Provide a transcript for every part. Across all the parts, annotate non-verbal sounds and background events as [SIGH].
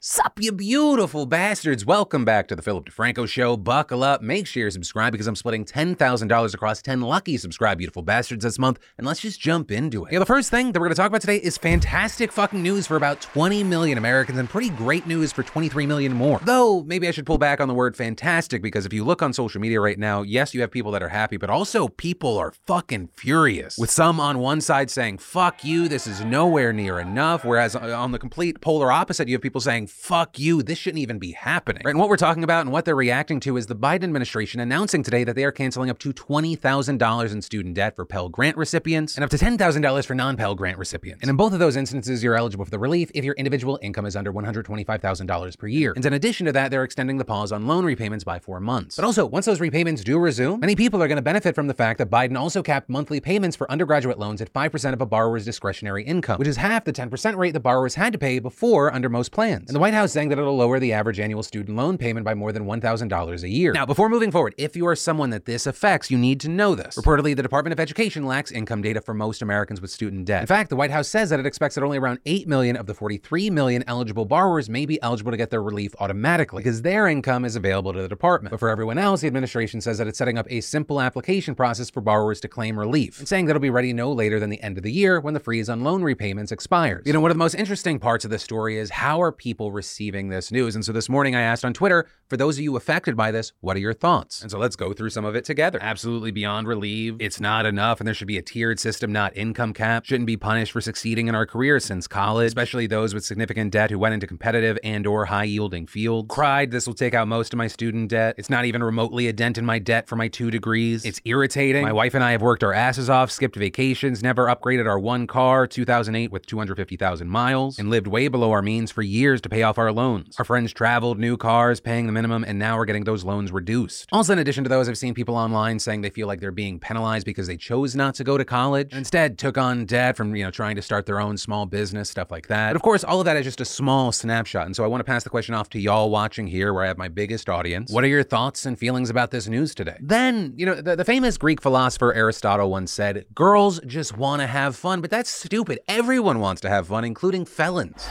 Sup, you beautiful bastards. Welcome back to the Philip DeFranco Show. Buckle up, make sure you subscribe because I'm splitting $10,000 across 10 lucky subscribe beautiful bastards this month, and let's just jump into it. Yeah, the first thing that we're going to talk about today is fantastic fucking news for about 20 million Americans and pretty great news for 23 million more. Though, maybe I should pull back on the word fantastic because if you look on social media right now, yes, you have people that are happy, but also people are fucking furious. With some on one side saying, fuck you, this is nowhere near enough, whereas uh, on the complete polar opposite, you have people saying, fuck you, this shouldn't even be happening. Right? And what we're talking about and what they're reacting to is the Biden administration announcing today that they are canceling up to $20,000 in student debt for Pell Grant recipients and up to $10,000 for non Pell Grant recipients. And in both of those instances, you're eligible for the relief if your individual income is under $125,000 per year. And in addition to that, they're extending the pause on loan repayments by four months. But also, once those repayments do resume, many people are going to benefit from the fact that Biden also capped monthly payments for undergraduate loans at 5% of a borrower's discretionary income, which is half the 10% rate the borrowers had to pay before under most plans. And the White House saying that it'll lower the average annual student loan payment by more than $1,000 a year. Now, before moving forward, if you are someone that this affects, you need to know this. Reportedly, the Department of Education lacks income data for most Americans with student debt. In fact, the White House says that it expects that only around 8 million of the 43 million eligible borrowers may be eligible to get their relief automatically because their income is available to the department. But for everyone else, the administration says that it's setting up a simple application process for borrowers to claim relief and saying that it'll be ready no later than the end of the year when the freeze on loan repayments expires. You know, one of the most interesting parts of this story is how are people receiving this news? And so this morning I asked on Twitter, for those of you affected by this, what are your thoughts? And so let's go through some of it together. Absolutely beyond relieved. It's not enough, and there should be a tiered system, not income cap. Shouldn't be punished for succeeding in our careers since college, especially those with significant debt who went into competitive and or high yielding fields. Cried, this will take out most of my student debt. It's not even remotely a dent in my debt for my two degrees. It's irritating. My wife and I have worked our asses off, skipped vacations, never upgraded our one car, 2008 with 250,000 miles, and lived way below our means for years to pay off our loans. Our friends traveled, new cars, paying the minimum, and now we're getting those loans reduced. Also, in addition to those, I've seen people online saying they feel like they're being penalized because they chose not to go to college, and instead took on debt from, you know, trying to start their own small business, stuff like that. But of course, all of that is just a small snapshot. And so I want to pass the question off to y'all watching here, where I have my biggest audience. What are your thoughts and feelings about this news today? Then, you know, the, the famous Greek philosopher Aristotle once said, Girls just want to have fun, but that's stupid. Everyone wants to have fun, including felons.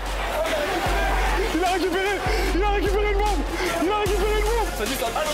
You.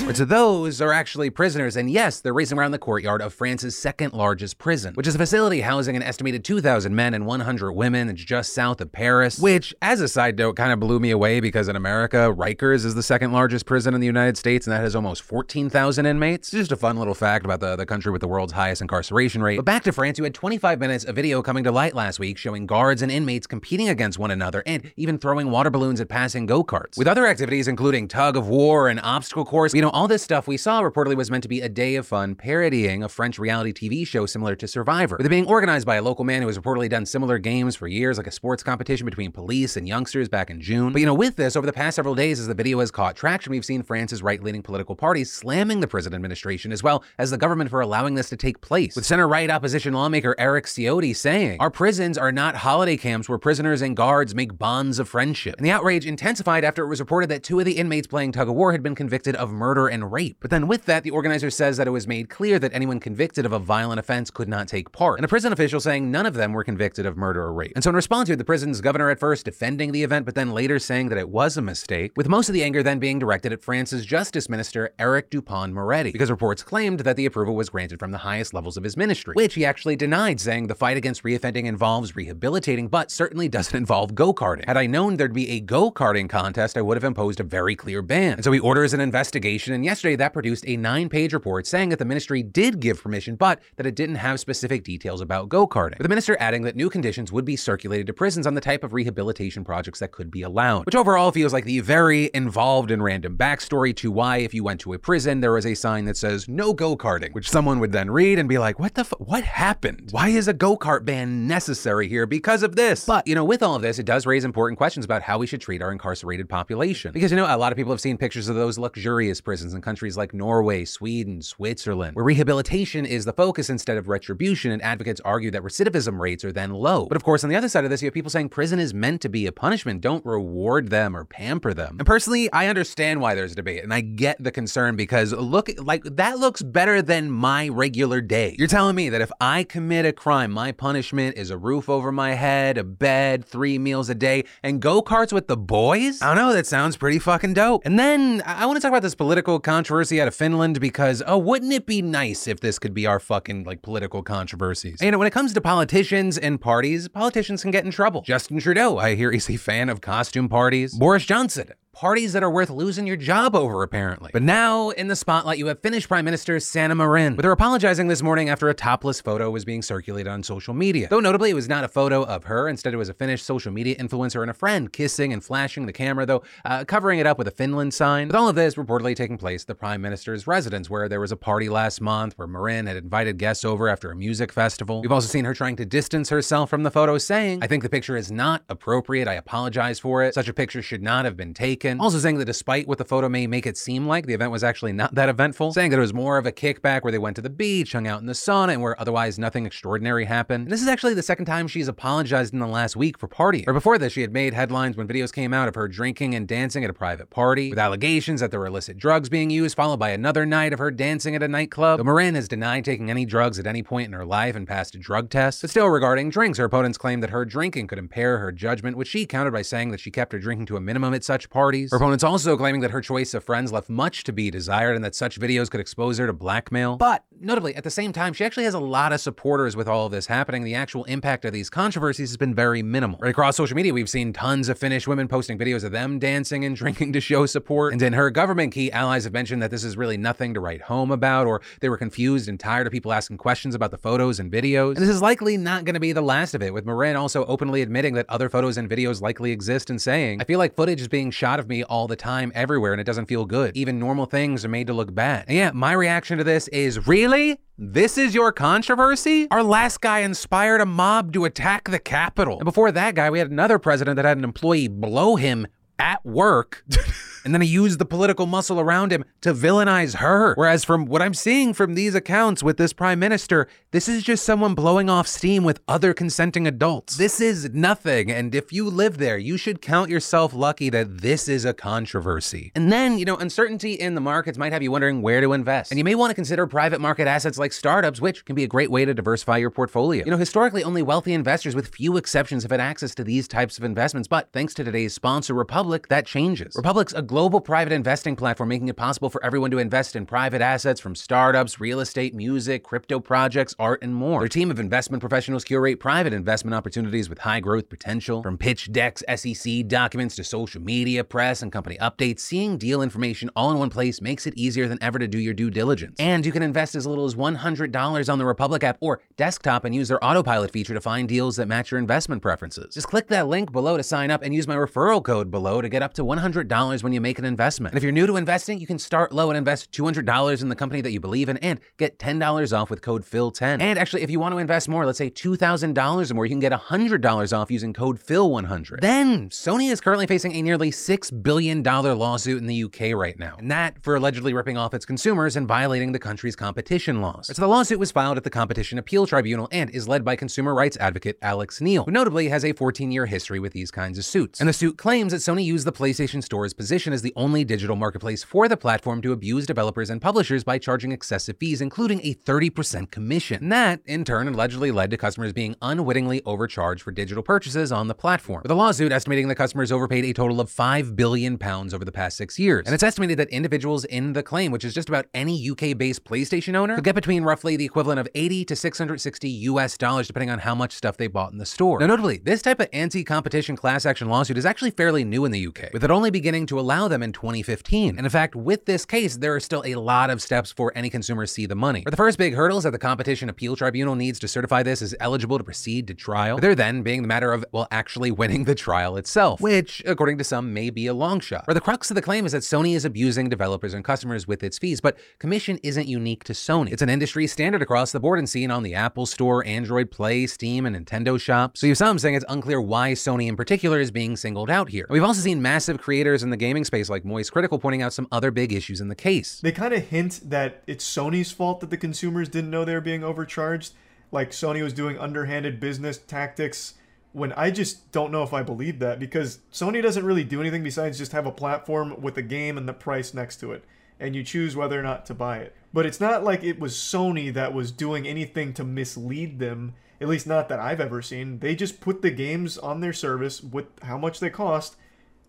So those are actually prisoners, and yes, they're racing around the courtyard of France's second largest prison, which is a facility housing an estimated 2,000 men and 100 women. It's just south of Paris, which, as a side note, kind of blew me away because in America, Rikers is the second largest prison in the United States, and that has almost 14,000 inmates. Just a fun little fact about the, the country with the world's highest incarceration rate. But back to France, you had 25 minutes of video coming to light last week showing guards and inmates competing against one another and even throwing water balloons at passing go karts. With other activities including tug of war and obstacle course, you know, all this stuff we saw reportedly was meant to be a day of fun parodying a French reality TV show similar to Survivor, with it being organized by a local man who has reportedly done similar games for years, like a sports competition between police and youngsters back in June. But you know, with this, over the past several days, as the video has caught traction, we've seen France's right leaning political parties slamming the prison administration as well as the government for allowing this to take place. With center right opposition lawmaker Eric Ciotti saying, Our prisons are not holiday camps where prisoners and guards make bonds of friendship. And the outrage intensified after it was reported that two of the inmates playing tug of war had been convicted of murder and rape. But then with that, the organizer says that it was made clear that anyone convicted of a violent offense could not take part. And a prison official saying none of them were convicted of murder or rape. And so in response to the prison's governor at first defending the event, but then later saying that it was a mistake, with most of the anger then being directed at France's justice minister, Eric Dupond-Moretti, because reports claimed that the approval was granted from the highest levels of his ministry, which he actually denied, saying the fight against reoffending involves rehabilitating, but certainly doesn't involve go-karting. Had I known there'd be a go-karting contest, I would have imposed a very clear ban. And so he orders an investigation, and yesterday that produced a nine-page report saying that the ministry did give permission, but that it didn't have specific details about go-karting. With the minister adding that new conditions would be circulated to prisons on the type of rehabilitation projects that could be allowed, which overall feels like the very involved and random backstory to why if you went to a prison, there was a sign that says no go-karting, which someone would then read and be like, what the what happened? Why is a go-kart ban necessary here because of this? But, you know, with all of this, it does raise important questions about how we should treat our incarcerated population. Because, you know, a lot of people have seen pictures of those luxurious prisons in countries like Norway, Sweden, Switzerland, where rehabilitation is the focus instead of retribution, and advocates argue that recidivism rates are then low. But of course, on the other side of this, you have people saying prison is meant to be a punishment. Don't reward them or pamper them. And personally, I understand why there's a debate, and I get the concern because look, like that looks better than my regular day. You're telling me that if I commit a crime, my punishment is a roof over my head, a bed, three meals a day, and go karts with the boys? I don't know, that sounds pretty fucking dope. And then I want to talk about this political controversy out of Finland because, oh, wouldn't it be nice if this could be our fucking like political controversies? And, you know, when it comes to politicians and parties, politicians can get in trouble. Justin Trudeau, I hear he's a fan of costume parties. Boris Johnson, parties that are worth losing your job over, apparently. But now, in the spotlight, you have Finnish Prime Minister Sanna Marin, with her apologizing this morning after a topless photo was being circulated on social media. Though notably, it was not a photo of her. Instead, it was a Finnish social media influencer and a friend kissing and flashing the camera, though uh, covering it up with a Finland sign. With all of this reportedly taking place at the Prime Minister's residence, where there was a party last month where Marin had invited guests over after a music festival. We've also seen her trying to distance herself from the photo, saying, I think the picture is not appropriate. I apologize for it. Such a picture should not have been taken. Also saying that despite what the photo may make it seem like, the event was actually not that eventful, saying that it was more of a kickback where they went to the beach, hung out in the sun, and where otherwise nothing extraordinary happened. And this is actually the second time she's apologized in the last week for partying. Or before this, she had made headlines when videos came out of her drinking and dancing at a private party, with allegations that there were illicit drugs being used, followed by another night of her dancing at a nightclub. Though Marin has denied taking any drugs at any point in her life and passed a drug test. But still, regarding drinks, her opponents claimed that her drinking could impair her judgment, which she countered by saying that she kept her drinking to a minimum at such parties. Her opponents also claiming that her choice of friends left much to be desired and that such videos could expose her to blackmail. But notably, at the same time, she actually has a lot of supporters with all of this happening. The actual impact of these controversies has been very minimal. Right across social media, we've seen tons of Finnish women posting videos of them dancing and [LAUGHS] drinking to show support. And in her government, key allies have mentioned that this is really nothing to write home about, or they were confused and tired of people asking questions about the photos and videos. And this is likely not going to be the last of it, with Marin also openly admitting that other photos and videos likely exist and saying, I feel like footage is being shot of me all the time, everywhere, and it doesn't feel good. Even normal things are made to look bad. And yeah, my reaction to this is really? This is your controversy? Our last guy inspired a mob to attack the Capitol. And before that guy, we had another president that had an employee blow him at work. [LAUGHS] and then he used the political muscle around him to villainize her. Whereas from what I'm seeing from these accounts with this prime minister, this is just someone blowing off steam with other consenting adults. This is nothing. And if you live there, you should count yourself lucky that this is a controversy. And then, you know, uncertainty in the markets might have you wondering where to invest. And you may want to consider private market assets like startups, which can be a great way to diversify your portfolio. You know, historically, only wealthy investors with few exceptions have had access to these types of investments. But thanks to today's sponsor, Republic, that changes. Republic's a global private investing platform making it possible for everyone to invest in private assets from startups, real estate, music, crypto projects, art, and more. Their team of investment professionals curate private investment opportunities with high growth potential. From pitch decks, SEC documents to social media, press, and company updates, seeing deal information all in one place makes it easier than ever to do your due diligence. And you can invest as little as $100 on the Republic app or desktop and use their autopilot feature to find deals that match your investment preferences. Just click that link below to sign up and use my referral code below to get up to $100 when you make an investment. And if you're new to investing, you can start low and invest $200 in the company that you believe in and get $10 off with code PHIL10. And actually, if you want to invest more, let's say $2,000 or more, you can get $100 off using code PHIL100. Then, Sony is currently facing a nearly $6 billion lawsuit in the UK right now. And that for allegedly ripping off its consumers and violating the country's competition laws. So the lawsuit was filed at the Competition Appeal Tribunal and is led by consumer rights advocate Alex Neill, who notably has a 14 year history with these kinds of suits. And the suit claims that Sony used the PlayStation Store's position as the only digital marketplace for the platform to abuse developers and publishers by charging excessive fees, including a 30% commission. That, in turn, allegedly led to customers being unwittingly overcharged for digital purchases on the platform. With a lawsuit estimating that customers overpaid a total of 5 billion pounds over the past six years. And it's estimated that individuals in the claim, which is just about any UK based PlayStation owner, could get between roughly the equivalent of 80 to 660 US dollars, depending on how much stuff they bought in the store. Now, notably, this type of anti competition class action lawsuit is actually fairly new in the UK, with it only beginning to allow them in 2015. And in fact, with this case, there are still a lot of steps for any consumer to see the money. But the first big hurdle is that the Competition Appeal Tribunal needs to certify this as eligible to proceed to trial, there then being the matter of, well, actually winning the trial itself, which, according to some, may be a long shot. Where the crux of the claim is that Sony is abusing developers and customers with its fees, but commission isn't unique to Sony. It's an industry standard across the board and seen on the Apple Store, Android Play, Steam, and Nintendo Shop. So you have some saying it's unclear why Sony in particular is being singled out here. We've also seen massive creators in the gaming space like Moist Critical pointing out some other big issues in the case. They kind of hint that it's Sony's fault that the consumers didn't know they were being overcharged. Like Sony was doing underhanded business tactics when I just don't know if I believe that because Sony doesn't really do anything besides just have a platform with a game and the price next to it. And you choose whether or not to buy it. But it's not like it was Sony that was doing anything to mislead them, at least not that I've ever seen. They just put the games on their service with how much they cost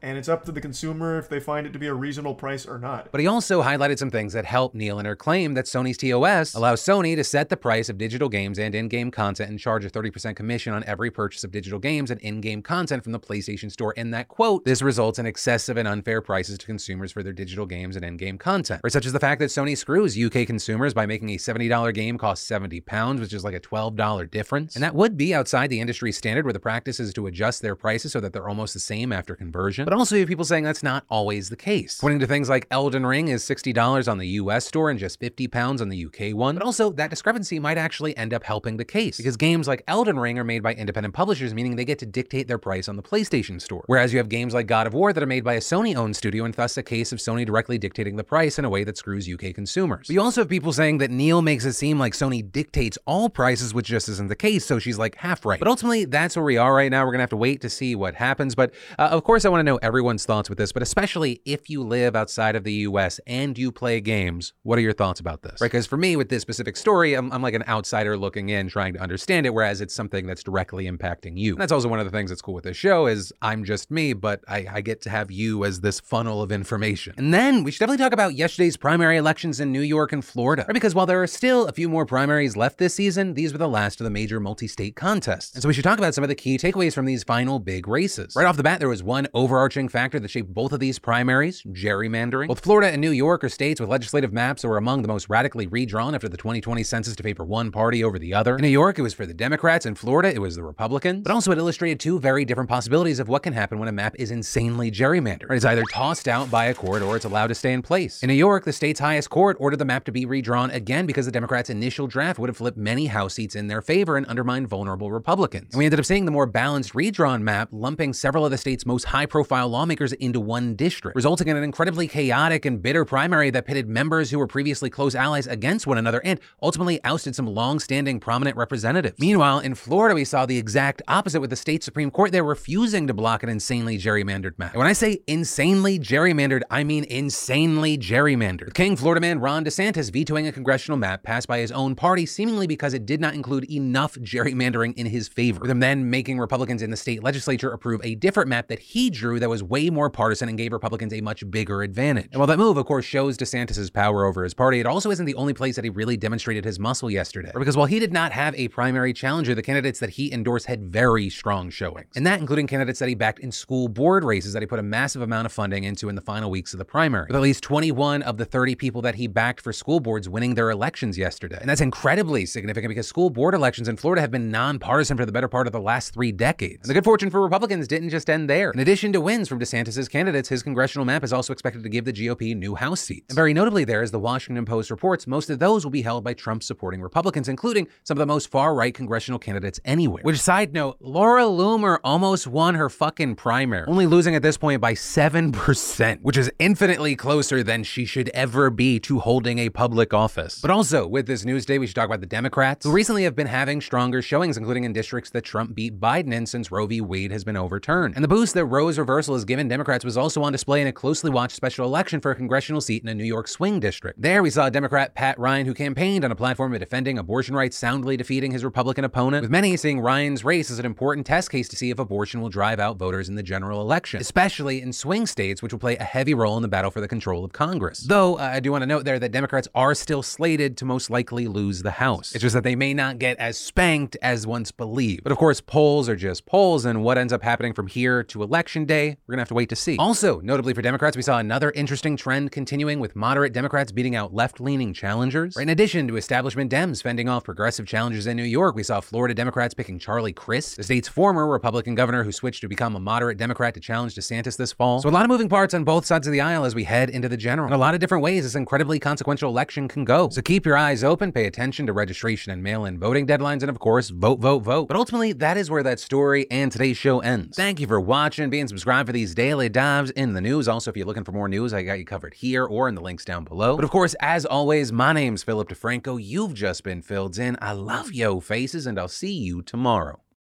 and it's up to the consumer if they find it to be a reasonable price or not. But he also highlighted some things that help Neill in her claim that Sony's TOS allows Sony to set the price of digital games and in-game content and charge a 30% commission on every purchase of digital games and in-game content from the PlayStation Store. In that quote, this results in excessive and unfair prices to consumers for their digital games and in-game content. Or such as the fact that Sony screws UK consumers by making a $70 game cost 70 pounds, which is like a $12 difference. And that would be outside the industry standard where the practice is to adjust their prices so that they're almost the same after conversion. But also you have people saying that's not always the case. Pointing to things like Elden Ring is $60 on the US store and just 50 pounds on the UK one. But also that discrepancy might actually end up helping the case because games like Elden Ring are made by independent publishers, meaning they get to dictate their price on the PlayStation store. Whereas you have games like God of War that are made by a Sony-owned studio and thus a case of Sony directly dictating the price in a way that screws UK consumers. But you also have people saying that Neill makes it seem like Sony dictates all prices, which just isn't the case, so she's like half right. But ultimately, that's where we are right now. We're gonna have to wait to see what happens. But uh, of course, I wanna know everyone's thoughts with this, but especially if you live outside of the US and you play games, what are your thoughts about this? Right? Because for me, with this specific story, I'm, I'm, like an outsider looking in, trying to understand it, whereas it's something that's directly impacting you. And that's also one of the things that's cool with this show is I'm just me, but I, I get to have you as this funnel of information. And then we should definitely talk about yesterday's primary elections in New York and Florida. Right? Because while there are still a few more primaries left this season, these were the last of the major multi-state contests. And so we should talk about some of the key takeaways from these final big races. Right off the bat, there was one overarching factor that shaped both of these primaries, gerrymandering. Both Florida and New York are states with legislative maps that were among the most radically redrawn after the 2020 census to favor one party over the other. In New York, it was for the Democrats. In Florida, it was the Republicans. But also, it illustrated two very different possibilities of what can happen when a map is insanely gerrymandered. It's either tossed out by a court or it's allowed to stay in place. In New York, the state's highest court ordered the map to be redrawn again because the Democrats' initial draft would have flipped many House seats in their favor and undermined vulnerable Republicans. And we ended up seeing the more balanced redrawn map lumping several of the state's most high lawmakers into one district, resulting in an incredibly chaotic and bitter primary that pitted members who were previously close allies against one another and ultimately ousted some long-standing prominent representatives. Meanwhile, in Florida, we saw the exact opposite with the state Supreme Court there refusing to block an insanely gerrymandered map. And when I say insanely gerrymandered, I mean insanely gerrymandered. King Florida man Ron DeSantis vetoing a congressional map passed by his own party seemingly because it did not include enough gerrymandering in his favor, then making Republicans in the state legislature approve a different map that he drew that was way more partisan and gave Republicans a much bigger advantage. And while that move, of course, shows DeSantis' power over his party, it also isn't the only place that he really demonstrated his muscle yesterday. Because while he did not have a primary challenger, the candidates that he endorsed had very strong showings. And that including candidates that he backed in school board races that he put a massive amount of funding into in the final weeks of the primary. With at least 21 of the 30 people that he backed for school boards winning their elections yesterday. And that's incredibly significant because school board elections in Florida have been nonpartisan for the better part of the last three decades. And the good fortune for Republicans didn't just end there. In addition to wins from DeSantis' candidates, his congressional map is also expected to give the GOP new House seats. And very notably there, as the Washington Post reports, most of those will be held by Trump supporting Republicans, including some of the most far right congressional candidates anywhere. Which, side note, Laura Loomer almost won her fucking primary, only losing at this point by 7%, which is infinitely closer than she should ever be to holding a public office. But also, with this news day, we should talk about the Democrats, who recently have been having stronger showings, including in districts that Trump beat Biden in since Roe v. Wade has been overturned. And the boost that Roe's reversal has given Democrats was also on display in a closely watched special election for a congressional seat in a New York swing district. There, we saw Democrat Pat Ryan, who campaigned on a platform of defending abortion rights, soundly defeating his Republican opponent, with many seeing Ryan's race as an important test case to see if abortion will drive out voters in the general election, especially in swing states, which will play a heavy role in the battle for the control of Congress. Though, uh, I do want to note there that Democrats are still slated to most likely lose the House. It's just that they may not get as spanked as once believed. But of course, polls are just polls, and what ends up happening from here to election day, we're gonna have to wait to see. Also, notably for Democrats, we saw another interesting trend continuing with moderate Democrats beating out left-leaning challengers. In addition to establishment Dems fending off progressive challengers in New York, we saw Florida Democrats picking Charlie Crist, the state's former Republican governor who switched to become a moderate Democrat to challenge DeSantis this fall. So a lot of moving parts on both sides of the aisle as we head into the general. In a lot of different ways, this incredibly consequential election can go. So keep your eyes open, pay attention to registration and mail-in voting deadlines, and of course, vote, vote, vote. But ultimately, that is where that story and today's show ends. Thank you for watching, being subscribed subscribe for these daily dives in the news. Also, if you're looking for more news, I got you covered here or in the links down below. But of course, as always, my name's Philip DeFranco. You've just been filled in. I love yo faces, and I'll see you tomorrow.